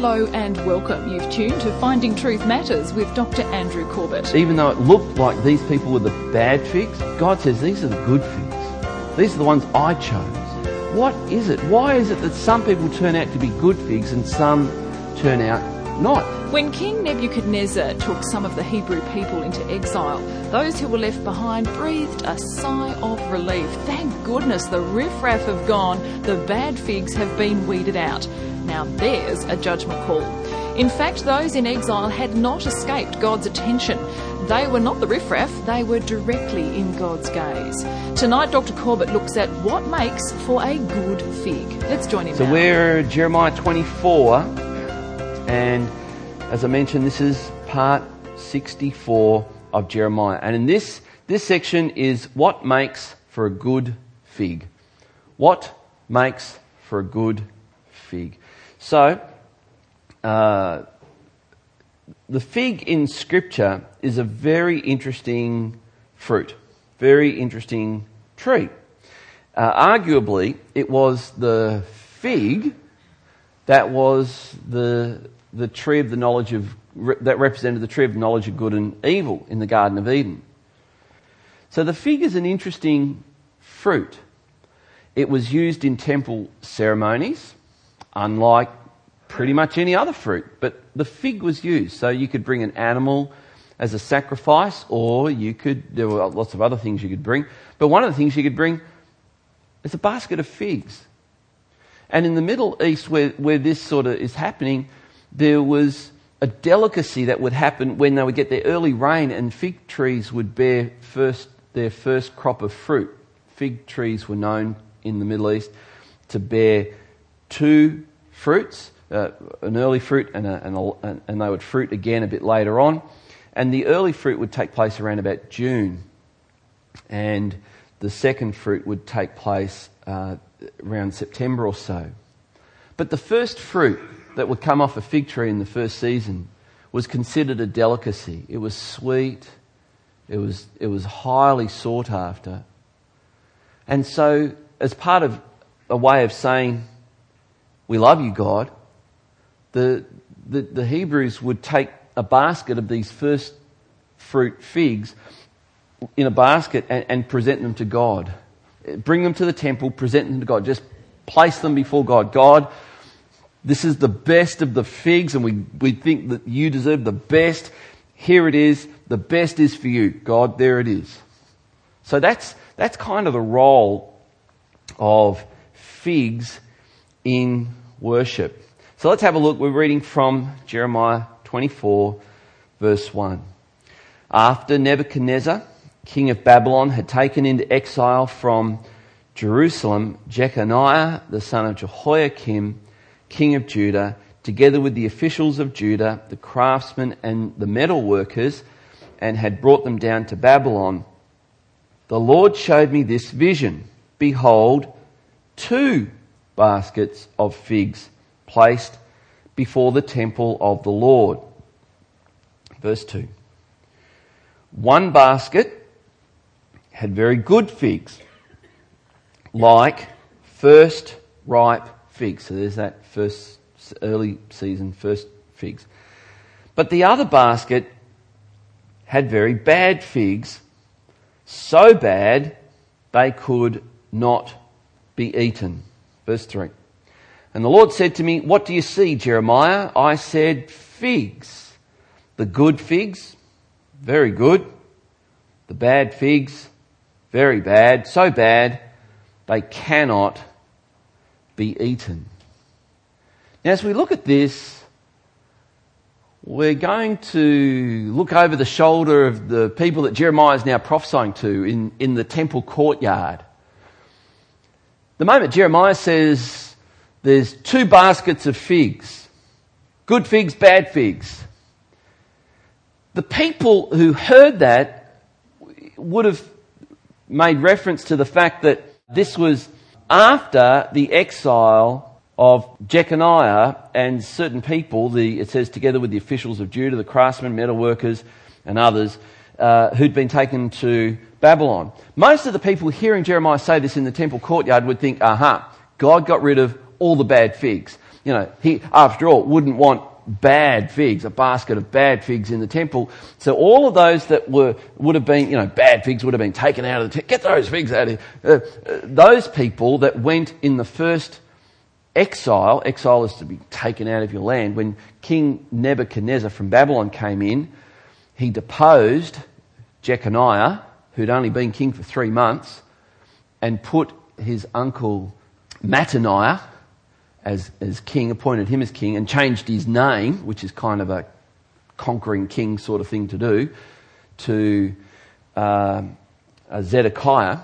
Hello and welcome. You've tuned to Finding Truth Matters with Dr. Andrew Corbett. Even though it looked like these people were the bad figs, God says these are the good figs. These are the ones I chose. What is it? Why is it that some people turn out to be good figs and some turn out not? When King Nebuchadnezzar took some of the Hebrew people into exile, those who were left behind breathed a sigh of relief. Thank goodness the riffraff have gone, the bad figs have been weeded out. Now there's a judgment call. In fact, those in exile had not escaped God's attention. They were not the riffraff, they were directly in God's gaze. Tonight, Dr. Corbett looks at what makes for a good fig. Let's join him So now. we're Jeremiah 24, and as I mentioned, this is part 64 of Jeremiah. And in this, this section is what makes for a good fig. What makes for a good fig. So, uh, the fig in Scripture is a very interesting fruit, very interesting tree. Uh, arguably, it was the fig that was the, the tree of the knowledge of, that represented the tree of knowledge of good and evil in the Garden of Eden. So the fig is an interesting fruit. It was used in temple ceremonies, unlike pretty much any other fruit, but the fig was used. So you could bring an animal as a sacrifice, or you could, there were lots of other things you could bring, but one of the things you could bring is a basket of figs. And in the Middle East, where, where this sort of is happening, there was a delicacy that would happen when they would get their early rain and fig trees would bear first, their first crop of fruit. Fig trees were known in the Middle East to bear two fruits, uh, an early fruit and, a, and, a, and they would fruit again a bit later on. And the early fruit would take place around about June. And the second fruit would take place uh, around September or so. But the first fruit that would come off a fig tree in the first season was considered a delicacy. It was sweet, it was, it was highly sought after. And so, as part of a way of saying, We love you, God, the, the, the Hebrews would take a basket of these first fruit figs in a basket and, and present them to God bring them to the temple, present them to God. Just place them before God. God, this is the best of the figs, and we, we think that you deserve the best. Here it is. The best is for you. God, there it is. So that's, that's kind of the role of figs in worship. So let's have a look. We're reading from Jeremiah 24, verse 1. After Nebuchadnezzar, king of Babylon, had taken into exile from Jerusalem Jeconiah, the son of Jehoiakim, king of Judah, together with the officials of Judah, the craftsmen and the metal workers, and had brought them down to Babylon. The Lord showed me this vision. Behold, two baskets of figs placed before the temple of the Lord. Verse 2. One basket had very good figs, like first ripe figs. So there's that first early season, first figs. But the other basket had very bad figs, so bad they could not be eaten. Verse 3. And the Lord said to me, What do you see, Jeremiah? I said, Figs. The good figs, very good. The bad figs, very bad, so bad they cannot be eaten. Now, as we look at this, we're going to look over the shoulder of the people that Jeremiah is now prophesying to in, in the temple courtyard. The moment Jeremiah says there's two baskets of figs, good figs, bad figs, the people who heard that would have made reference to the fact that this was after the exile of Jeconiah and certain people, the, it says together with the officials of Judah, the craftsmen, metal workers, and others, uh, who'd been taken to Babylon. Most of the people hearing Jeremiah say this in the temple courtyard would think, aha, God got rid of all the bad figs. you know, he, after all, wouldn't want bad figs, a basket of bad figs in the temple. So all of those that were, would have been, you know, bad figs would have been taken out of the temple. Get those figs out of here. Uh, uh, those people that went in the first exile, exile is to be taken out of your land. When King Nebuchadnezzar from Babylon came in, he deposed Jeconiah, who'd only been king for three months, and put his uncle Mattaniah as, as king, appointed him as king, and changed his name, which is kind of a conquering king sort of thing to do, to uh, Zedekiah.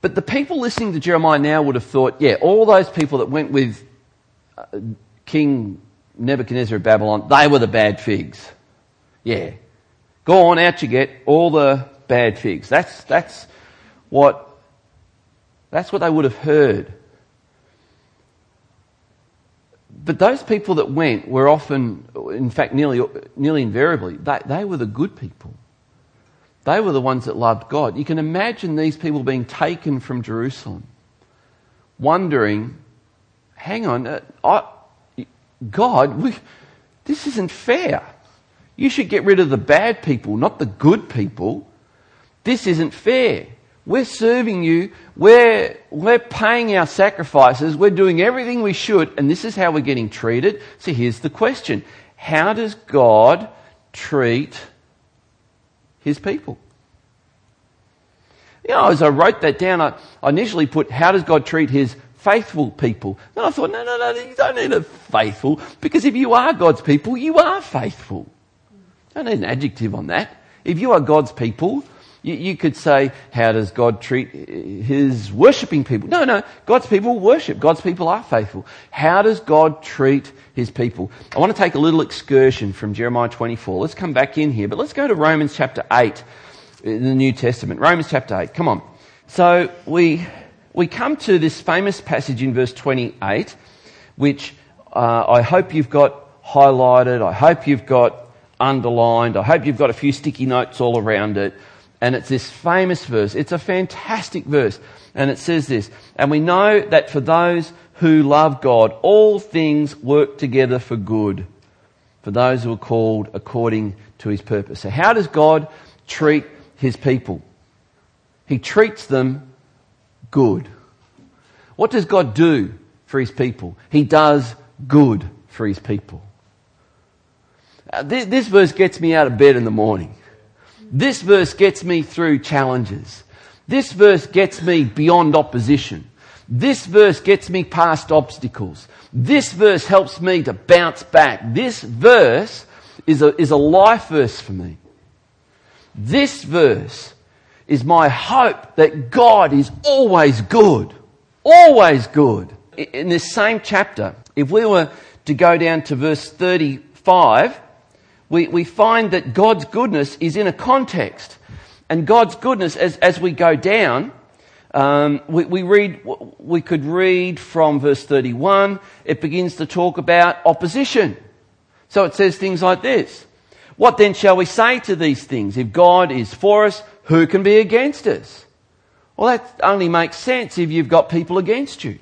But the people listening to Jeremiah now would have thought, yeah, all those people that went with uh, King Nebuchadnezzar of Babylon, they were the bad figs. Yeah. Go on, out you get, all the bad figs. That's, that's what, that's what they would have heard. But those people that went were often, in fact, nearly, nearly invariably, they, they were the good people. They were the ones that loved God. You can imagine these people being taken from Jerusalem, wondering, hang on, uh, I, God, we, this isn't fair. You should get rid of the bad people, not the good people. This isn't fair. We're serving you. We're, we're paying our sacrifices. We're doing everything we should, and this is how we're getting treated. So here's the question. How does God treat his people. You know, as I wrote that down, I, I initially put, how does God treat his faithful people? And I thought, no, no, no, you don't need a faithful, because if you are God's people, you are faithful. Don't need an adjective on that. If you are God's people, you, you, could say, how does God treat his worshipping people? No, no, God's people worship. God's people are faithful. How does God treat his people? I want to take a little excursion from Jeremiah 24. Let's come back in here, but let's go to Romans chapter 8 in the New Testament. Romans chapter 8. Come on. So we, we come to this famous passage in verse 28, which uh, I hope you've got highlighted. I hope you've got underlined. I hope you've got a few sticky notes all around it. And it's this famous verse. It's a fantastic verse. And it says this, and we know that for those who love God, all things work together for good for those who are called according to his purpose. So how does God treat his people? He treats them good. What does God do for his people? He does good for his people. Uh, this, this verse gets me out of bed in the morning. This verse gets me through challenges. This verse gets me beyond opposition. This verse gets me past obstacles. This verse helps me to bounce back. This verse is a, is a life verse for me. This verse is my hope that God is always good. Always good. In this same chapter, if we were to go down to verse 35, we, we find that God's goodness is in a context. And God's goodness, as, as we go down, um, we, we, read, we could read from verse 31, it begins to talk about opposition. So it says things like this. What then shall we say to these things? If God is for us, who can be against us? Well, that only makes sense if you've got people against you.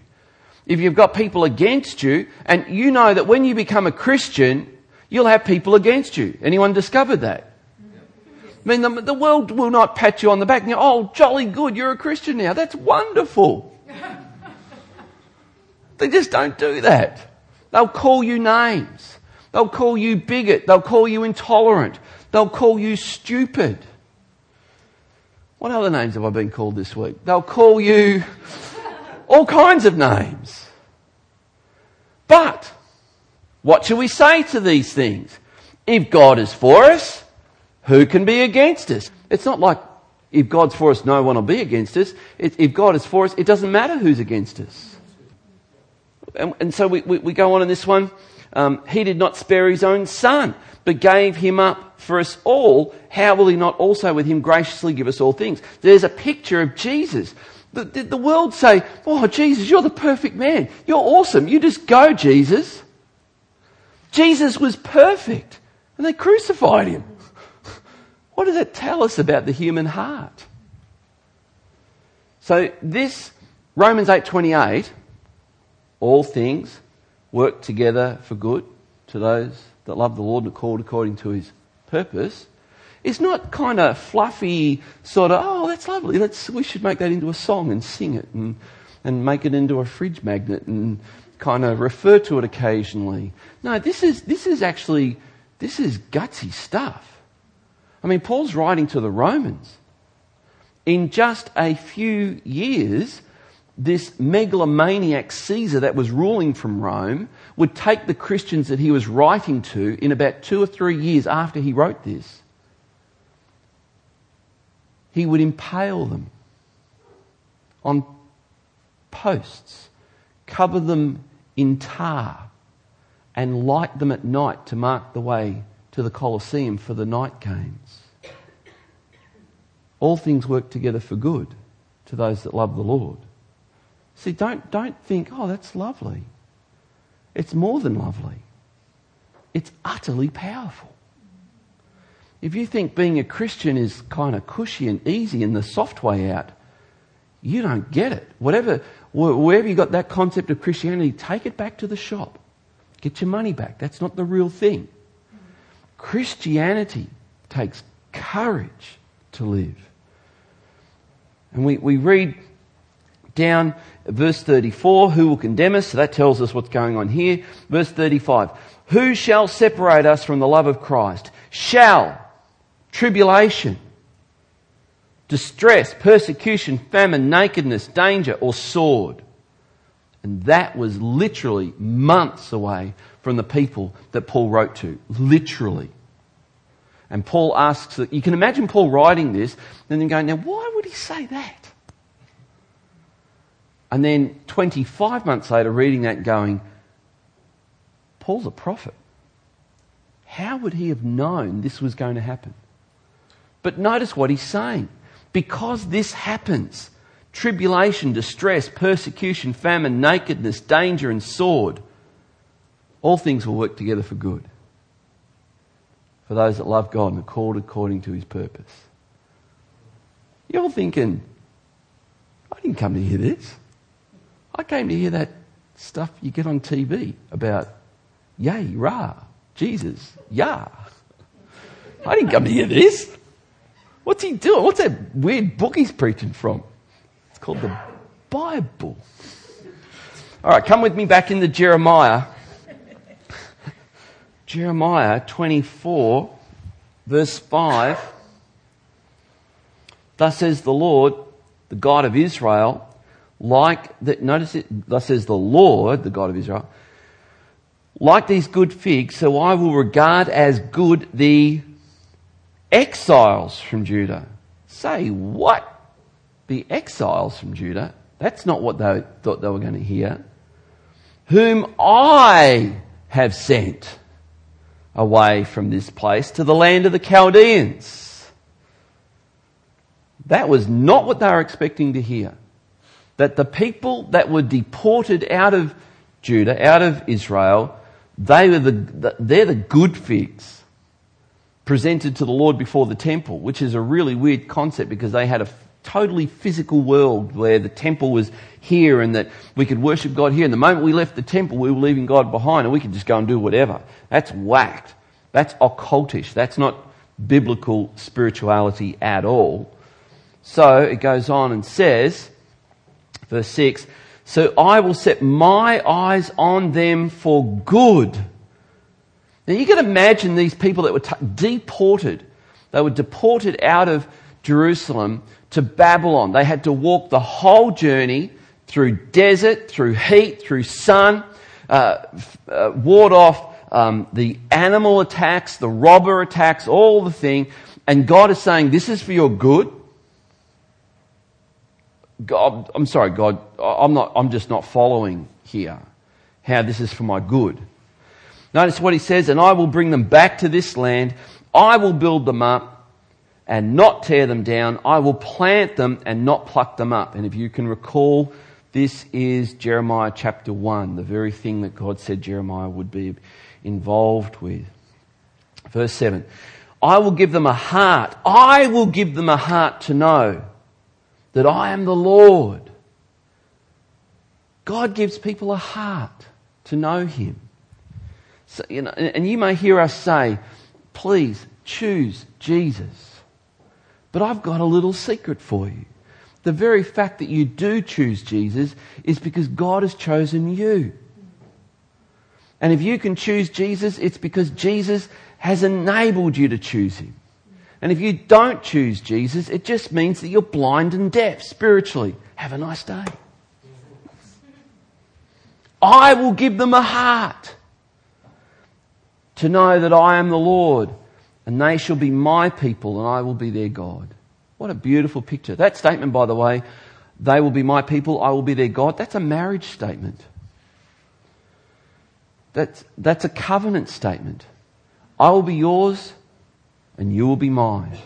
If you've got people against you, and you know that when you become a Christian, you'll have people against you. Anyone discovered that? I mean, the, the world will not pat you on the back and go, oh, jolly good, you're a Christian now. That's wonderful. they just don't do that. They'll call you names. They'll call you bigot. They'll call you intolerant. They'll call you stupid. What other names have I been called this week? They'll call you all kinds of names. But what shall we say to these things? If God is for us, who can be against us? It's not like if God's for us, no one will be against us. if God is for us, it doesn't matter who's against us. And, and so we, we, we, go on in this one. Um, he did not spare his own son, but gave him up for us all. How will he not also with him graciously give us all things? There's a picture of Jesus. The, the, the world say, Oh, Jesus, you're the perfect man. You're awesome. You just go, Jesus. Jesus was perfect, and they crucified him. What does it tell us about the human heart? So this Romans 8:28 all things work together for good to those that love the Lord and are called according to his purpose, is not kind of fluffy, sort of, oh, that's lovely. Let's, we should make that into a song and sing it and, and make it into a fridge magnet and kind of refer to it occasionally. No, this is, this is actually, this is gutsy stuff. I mean, Paul's writing to the Romans. In just a few years, this megalomaniac Caesar that was ruling from Rome would take the Christians that he was writing to in about two or three years after he wrote this. He would impale them on posts, cover them in tar, and light them at night to mark the way to the Colosseum for the night games. All things work together for good to those that love the Lord. See, don't, don't think, oh, that's lovely. It's more than lovely. It's utterly powerful. If you think being a Christian is kind of cushy and easy and the soft way out, you don't get it. Whatever, wherever you got that concept of Christianity, take it back to the shop. Get your money back. That's not the real thing. Christianity takes courage to live. And we, we read down verse 34, who will condemn us? So that tells us what's going on here. Verse 35, who shall separate us from the love of Christ? Shall tribulation, distress, persecution, famine, nakedness, danger, or sword? And that was literally months away from the people that Paul wrote to. Literally. And Paul asks, you can imagine Paul writing this and then going, now why would he say that? And then 25 months later, reading that going, Paul's a prophet. How would he have known this was going to happen? But notice what he's saying. Because this happens tribulation, distress, persecution, famine, nakedness, danger, and sword all things will work together for good for those that love God and are called according to his purpose. You're thinking, I didn't come to hear this. I came to hear that stuff you get on TV about yay, rah, Jesus, yah. I didn't come to hear this. What's he doing? What's that weird book he's preaching from? It's called the Bible. All right, come with me back into Jeremiah. Jeremiah 24, verse 5. Thus says the Lord, the God of Israel, like that, notice it, thus says the Lord, the God of Israel, like these good figs, so I will regard as good the exiles from Judah. Say what? The exiles from Judah? That's not what they thought they were going to hear. Whom I have sent away from this place to the land of the Chaldeans. That was not what they were expecting to hear that the people that were deported out of Judah, out of Israel, they were the, they're the good figs presented to the Lord before the temple, which is a really weird concept because they had a totally physical world where the temple was here and that we could worship God here. And the moment we left the temple, we were leaving God behind and we could just go and do whatever. That's whacked. That's occultish. That's not biblical spirituality at all. So it goes on and says, Verse 6 So I will set my eyes on them for good. Now you can imagine these people that were t- deported. They were deported out of Jerusalem to Babylon. They had to walk the whole journey through desert, through heat, through sun, uh, uh, ward off um, the animal attacks, the robber attacks, all the thing. And God is saying, this is for your good. God, I'm sorry, God, I'm not, I'm just not following here how this is for my good. Notice what he says, and I will bring them back to this land. I will build them up and not tear them down. I will plant them and not pluck them up. And if you can recall, this is Jeremiah chapter 1, the very thing that God said Jeremiah would be involved with. Verse 7 I will give them a heart. I will give them a heart to know that I am the Lord. God gives people a heart to know Him. So, you know, and you may hear us say, please choose Jesus. But I've got a little secret for you. The very fact that you do choose Jesus is because God has chosen you. And if you can choose Jesus, it's because Jesus has enabled you to choose Him. And if you don't choose Jesus, it just means that you're blind and deaf spiritually. Have a nice day. I will give them a heart to know that I am the Lord, and they shall be my people, and I will be their God. What a beautiful picture. That statement, by the way, they will be my people, I will be their God, that's a marriage statement. That's, that's a covenant statement. I will be yours and you will be mine.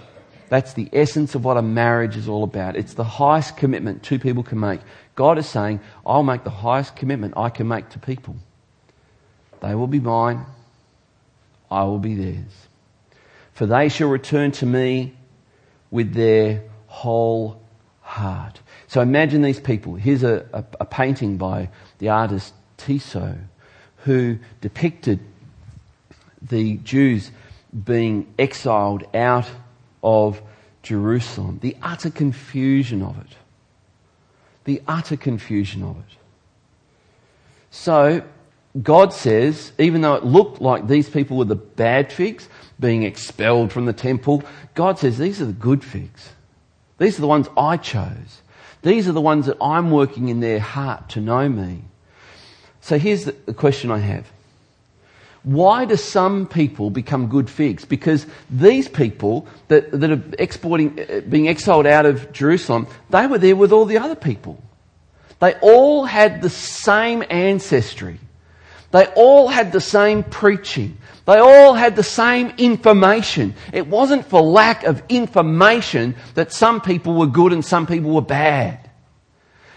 That's the essence of what a marriage is all about. It's the highest commitment two people can make. God is saying, I'll make the highest commitment I can make to people. They will be mine, I will be theirs. For they shall return to me with their whole heart. So imagine these people. Here's a, a, a painting by the artist Tissot who depicted the Jews being exiled out of Jerusalem. The utter confusion of it. The utter confusion of it. So, God says, even though it looked like these people were the bad figs being expelled from the temple, God says these are the good figs. These are the ones I chose. These are the ones that I'm working in their heart to know me. So here's the question I have. Why do some people become good figs? Because these people that, that are exporting, uh, being exiled out of Jerusalem, they were there with all the other people. They all had the same ancestry. They all had the same preaching. They all had the same information. It wasn't for lack of information that some people were good and some people were bad.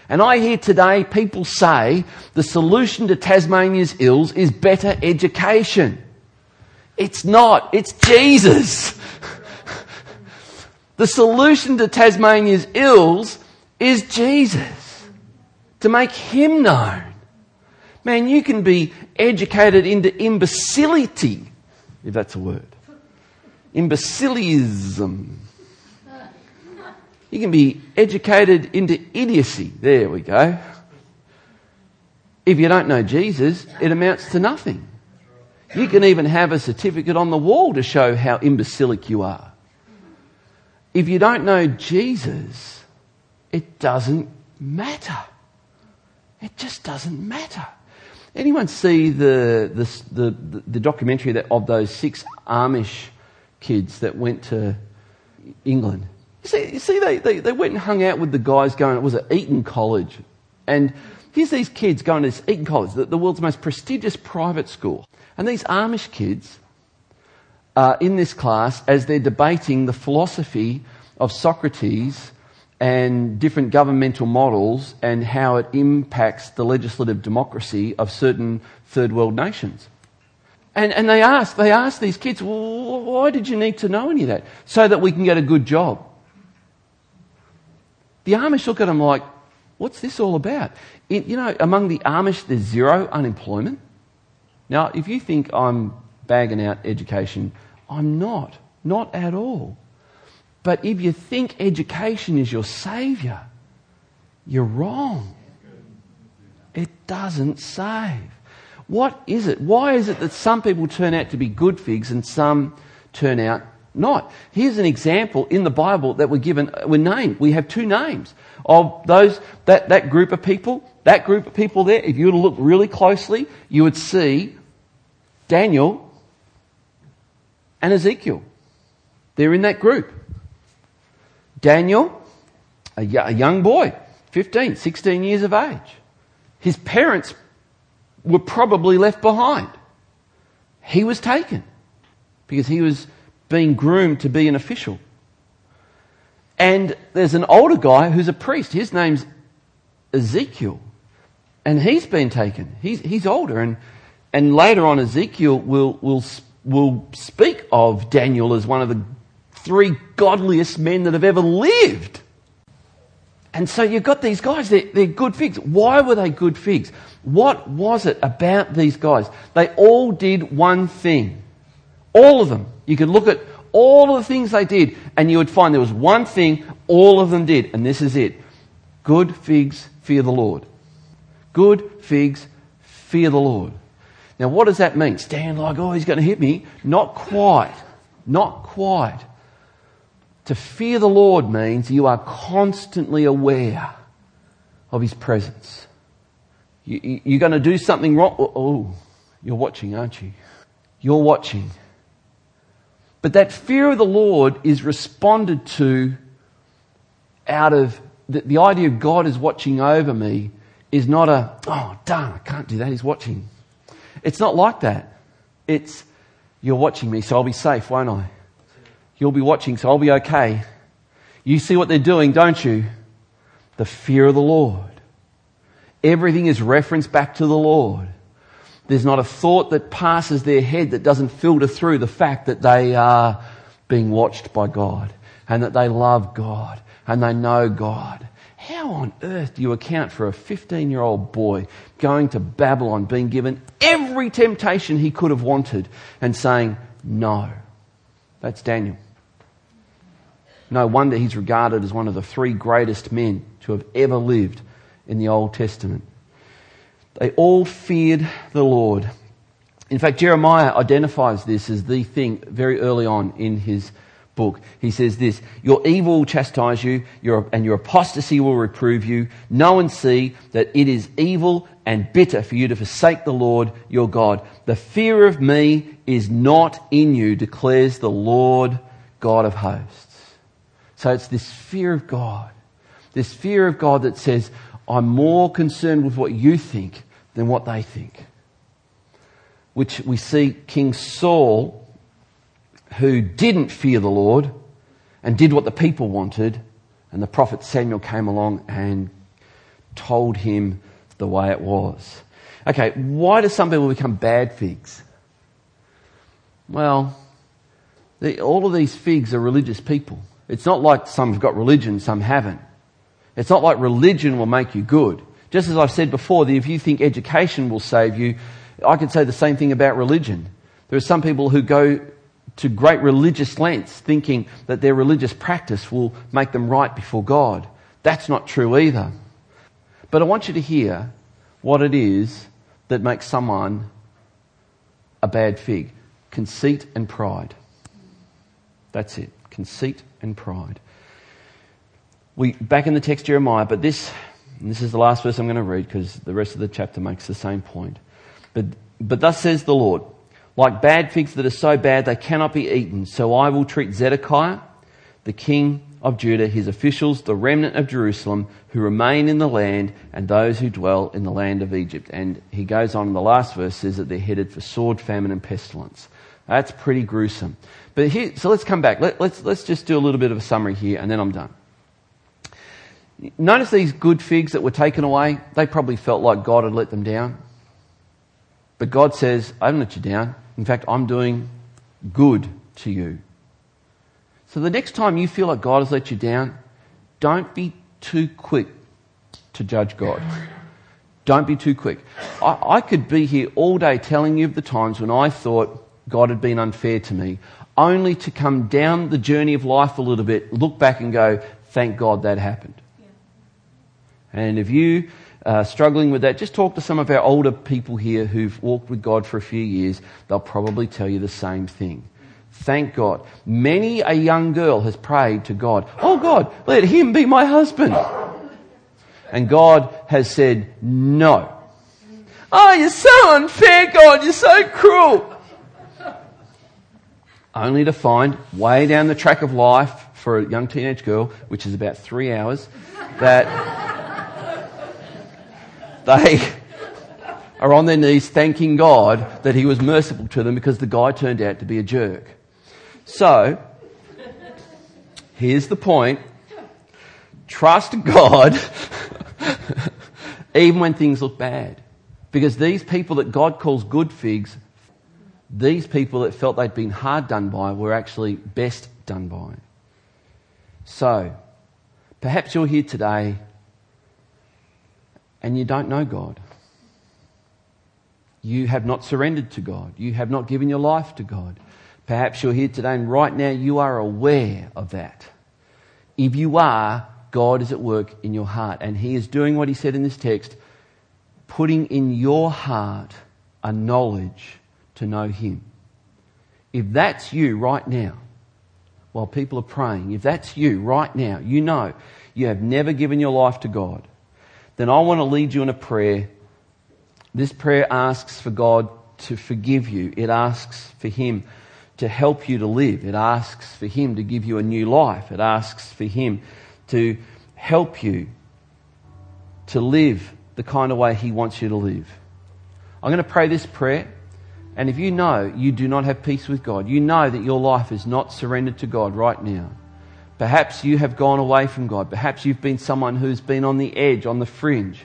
And I hear today people say the solution to Tasmania's ills is better education. It's not. It's Jesus. the solution to Tasmania's ills is Jesus. To make Him known. Man, you can be educated into imbecility, if that's a word. Imbecilism. You can be educated into idiocy. There we go. If you don't know Jesus, it amounts to nothing. You can even have a certificate on the wall to show how imbecilic you are. If you don't know Jesus, it doesn't matter. It just doesn't matter. Anyone see the, the, the, the documentary that, of those six Amish kids that went to England? You see, you see they, they, they went and hung out with the guys going, it was at Eton College. And here's these kids going to this Eton College, the, the world's most prestigious private school. And these Amish kids are in this class as they're debating the philosophy of Socrates and different governmental models and how it impacts the legislative democracy of certain third world nations. And, and they asked, they asked these kids, well, why did you need to know any of that? So that we can get a good job. The Amish look at them like, what's this all about? In, you know, among the Amish, there's zero unemployment. Now, if you think I'm bagging out education, I'm not. Not at all. But if you think education is your saviour, you're wrong. It doesn't save. What is it? Why is it that some people turn out to be good figs and some turn out not. Here's an example in the Bible that we're given, uh, we're named. We have two names of those, that, that group of people. That group of people there, if you were to look really closely, you would see Daniel and Ezekiel. They're in that group. Daniel, a, young boy, 15, 16 years of age. His parents were probably left behind. He was taken because he was being groomed to be an official. And there's an older guy who's a priest. His name's Ezekiel. And he's been taken. He's, he's older. And, and later on, Ezekiel will, will, will speak of Daniel as one of the three godliest men that have ever lived. And so you've got these guys, they're, they're good figs. Why were they good figs? What was it about these guys? They all did one thing. All of them. You could look at all of the things they did and you would find there was one thing all of them did, and this is it. Good figs fear the Lord. Good figs fear the Lord. Now, what does that mean? Stand like, oh, he's going to hit me? Not quite. Not quite. To fear the Lord means you are constantly aware of His presence. You, are going to do something wrong. Oh, oh, you're watching, aren't you? You're watching. But that fear of the Lord is responded to out of the, the idea of God is watching over me is not a, oh, darn, I can't do that. He's watching. It's not like that. It's, you're watching me, so I'll be safe, won't I? You'll be watching, so I'll be okay. You see what they're doing, don't you? The fear of the Lord. Everything is referenced back to the Lord. There's not a thought that passes their head that doesn't filter through the fact that they are being watched by God and that they love God and they know God. How on earth do you account for a 15 year old boy going to Babylon, being given every temptation he could have wanted and saying, no? That's Daniel. No wonder he's regarded as one of the three greatest men to have ever lived in the Old Testament. They all feared the Lord. In fact, Jeremiah identifies this as the thing very early on in his book. He says this, Your evil will chastise you, and your apostasy will reprove you. Know and see that it is evil and bitter for you to forsake the Lord your God. The fear of me is not in you, declares the Lord God of hosts. So it's this fear of God. This fear of God that says, I'm more concerned with what you think than what they think. Which we see King Saul, who didn't fear the Lord and did what the people wanted, and the prophet Samuel came along and told him the way it was. Okay, why do some people become bad figs? Well, the, all of these figs are religious people. It's not like some have got religion, some haven't. It's not like religion will make you good. Just as I've said before, that if you think education will save you, I could say the same thing about religion. There are some people who go to great religious lengths thinking that their religious practice will make them right before God. That's not true either. But I want you to hear what it is that makes someone a bad fig conceit and pride. That's it conceit and pride. We, back in the text Jeremiah, but this, this is the last verse I'm going to read because the rest of the chapter makes the same point. But, but thus says the Lord, like bad figs that are so bad they cannot be eaten, so I will treat Zedekiah, the king of Judah, his officials, the remnant of Jerusalem, who remain in the land, and those who dwell in the land of Egypt. And he goes on in the last verse, says that they're headed for sword, famine, and pestilence. That's pretty gruesome. But here, so let's come back. Let, let's, let's just do a little bit of a summary here and then I'm done. Notice these good figs that were taken away. They probably felt like God had let them down. But God says, I haven't let you down. In fact, I'm doing good to you. So the next time you feel like God has let you down, don't be too quick to judge God. Don't be too quick. I, I could be here all day telling you of the times when I thought God had been unfair to me only to come down the journey of life a little bit, look back and go, thank God that happened. Yeah. And if you are struggling with that, just talk to some of our older people here who've walked with God for a few years. They'll probably tell you the same thing. Thank God. Many a young girl has prayed to God, Oh God, let him be my husband. And God has said, No. Mm. Oh, you're so unfair, God. You're so cruel only to find way down the track of life for a young teenage girl, which is about three hours, that they are on their knees thanking God that He was merciful to them because the guy turned out to be a jerk. So, here's the point. Trust God even when things look bad. Because these people that God calls good figs these people that felt they'd been hard done by were actually best done by. So, perhaps you're here today and you don't know God. You have not surrendered to God. You have not given your life to God. Perhaps you're here today and right now you are aware of that. If you are, God is at work in your heart and He is doing what He said in this text, putting in your heart a knowledge to know Him. If that's you right now, while people are praying, if that's you right now, you know you have never given your life to God, then I want to lead you in a prayer. This prayer asks for God to forgive you. It asks for Him to help you to live. It asks for Him to give you a new life. It asks for Him to help you to live the kind of way He wants you to live. I'm going to pray this prayer. And if you know you do not have peace with God, you know that your life is not surrendered to God right now. Perhaps you have gone away from God. Perhaps you've been someone who's been on the edge, on the fringe.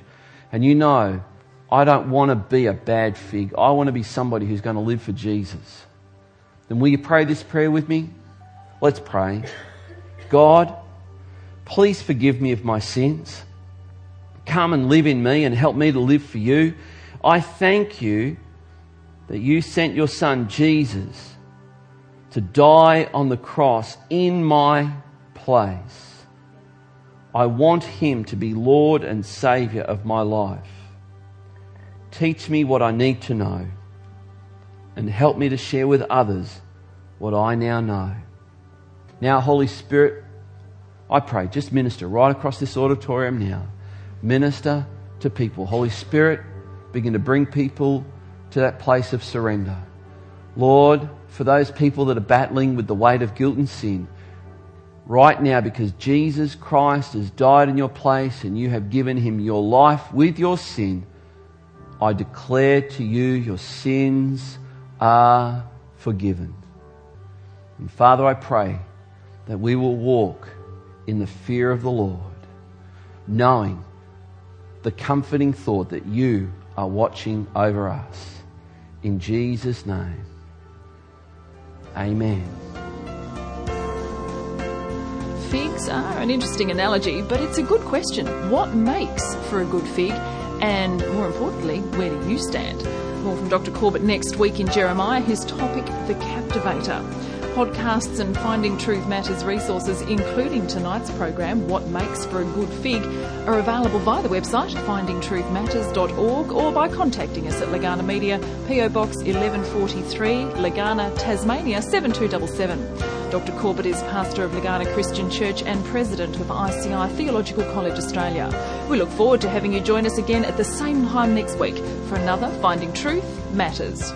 And you know, I don't want to be a bad fig. I want to be somebody who's going to live for Jesus. Then will you pray this prayer with me? Let's pray. God, please forgive me of my sins. Come and live in me and help me to live for you. I thank you that you sent your son Jesus to die on the cross in my place. I want him to be Lord and Saviour of my life. Teach me what I need to know and help me to share with others what I now know. Now, Holy Spirit, I pray, just minister right across this auditorium now. Minister to people. Holy Spirit, begin to bring people to that place of surrender. Lord, for those people that are battling with the weight of guilt and sin, right now, because Jesus Christ has died in your place and you have given him your life with your sin, I declare to you your sins are forgiven. And Father, I pray that we will walk in the fear of the Lord, knowing the comforting thought that you are watching over us. In Jesus' name, amen. Figs are an interesting analogy, but it's a good question. What makes for a good fig? And more importantly, where do you stand? More from Dr. Corbett next week in Jeremiah, his topic, The Captivator. Podcasts and Finding Truth Matters resources, including tonight's program, What Makes for a Good Fig, are available via the website findingtruthmatters.org or by contacting us at Legana Media, PO Box 1143, Legana, Tasmania 7277. Dr. Corbett is pastor of Legana Christian Church and president of ICI Theological College Australia. We look forward to having you join us again at the same time next week for another Finding Truth Matters.